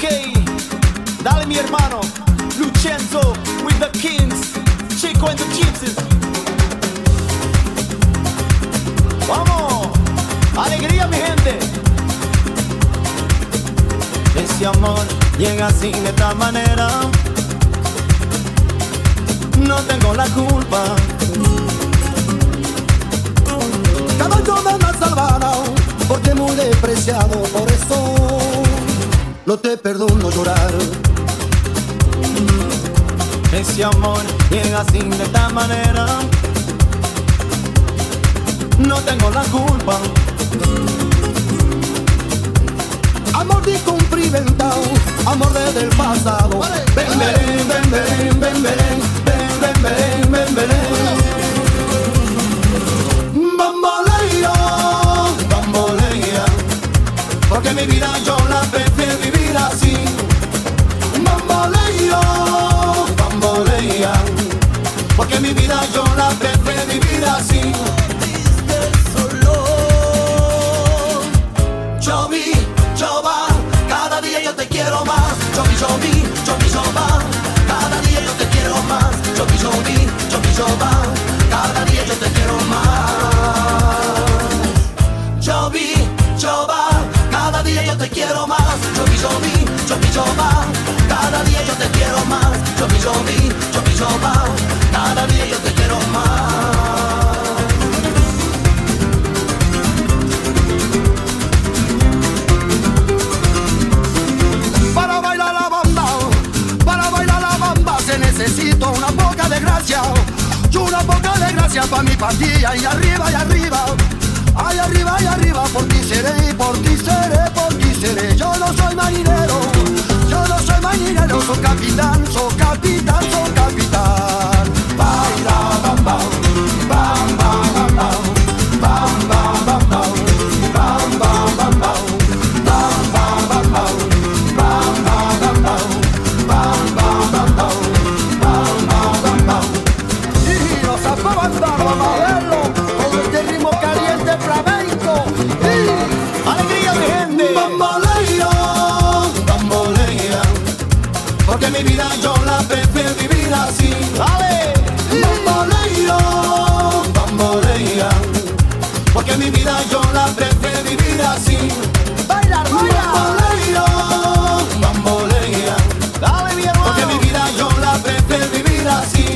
Ok, dale mi hermano, Lucenzo with the Kings, Chico and the Gypsies. Vamos, alegría mi gente. Ese amor llega así de esta manera. No tengo la culpa. No te perdono llorar. Ese amor llega así de esta manera. No tengo la culpa. Amor incumplimentado, amor desde el pasado. Ven, ven, ven, ven, ven, vida yo la prefiero vivir así. Chobi, choba, cada día yo te quiero más. Chobi, chobi, chobi, choba, cada día yo te quiero más. Chobi, chobi, chobi, choba, cada día yo te quiero más. Chobi, choba, cada día yo te quiero más. Chobi, chobi, chobi, choba, cada día yo te quiero más. Poca de gracia y una poca de gracia para mi pandilla y arriba, mi vida yo la prefiero vivir así. Porque mi vida yo la prefiero vivir así. ¡Baila, baila! Bambolea, Porque mi vida yo la prefiero vivir así.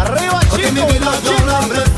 Arriba, chicos. Porque mi vida yo la prefiero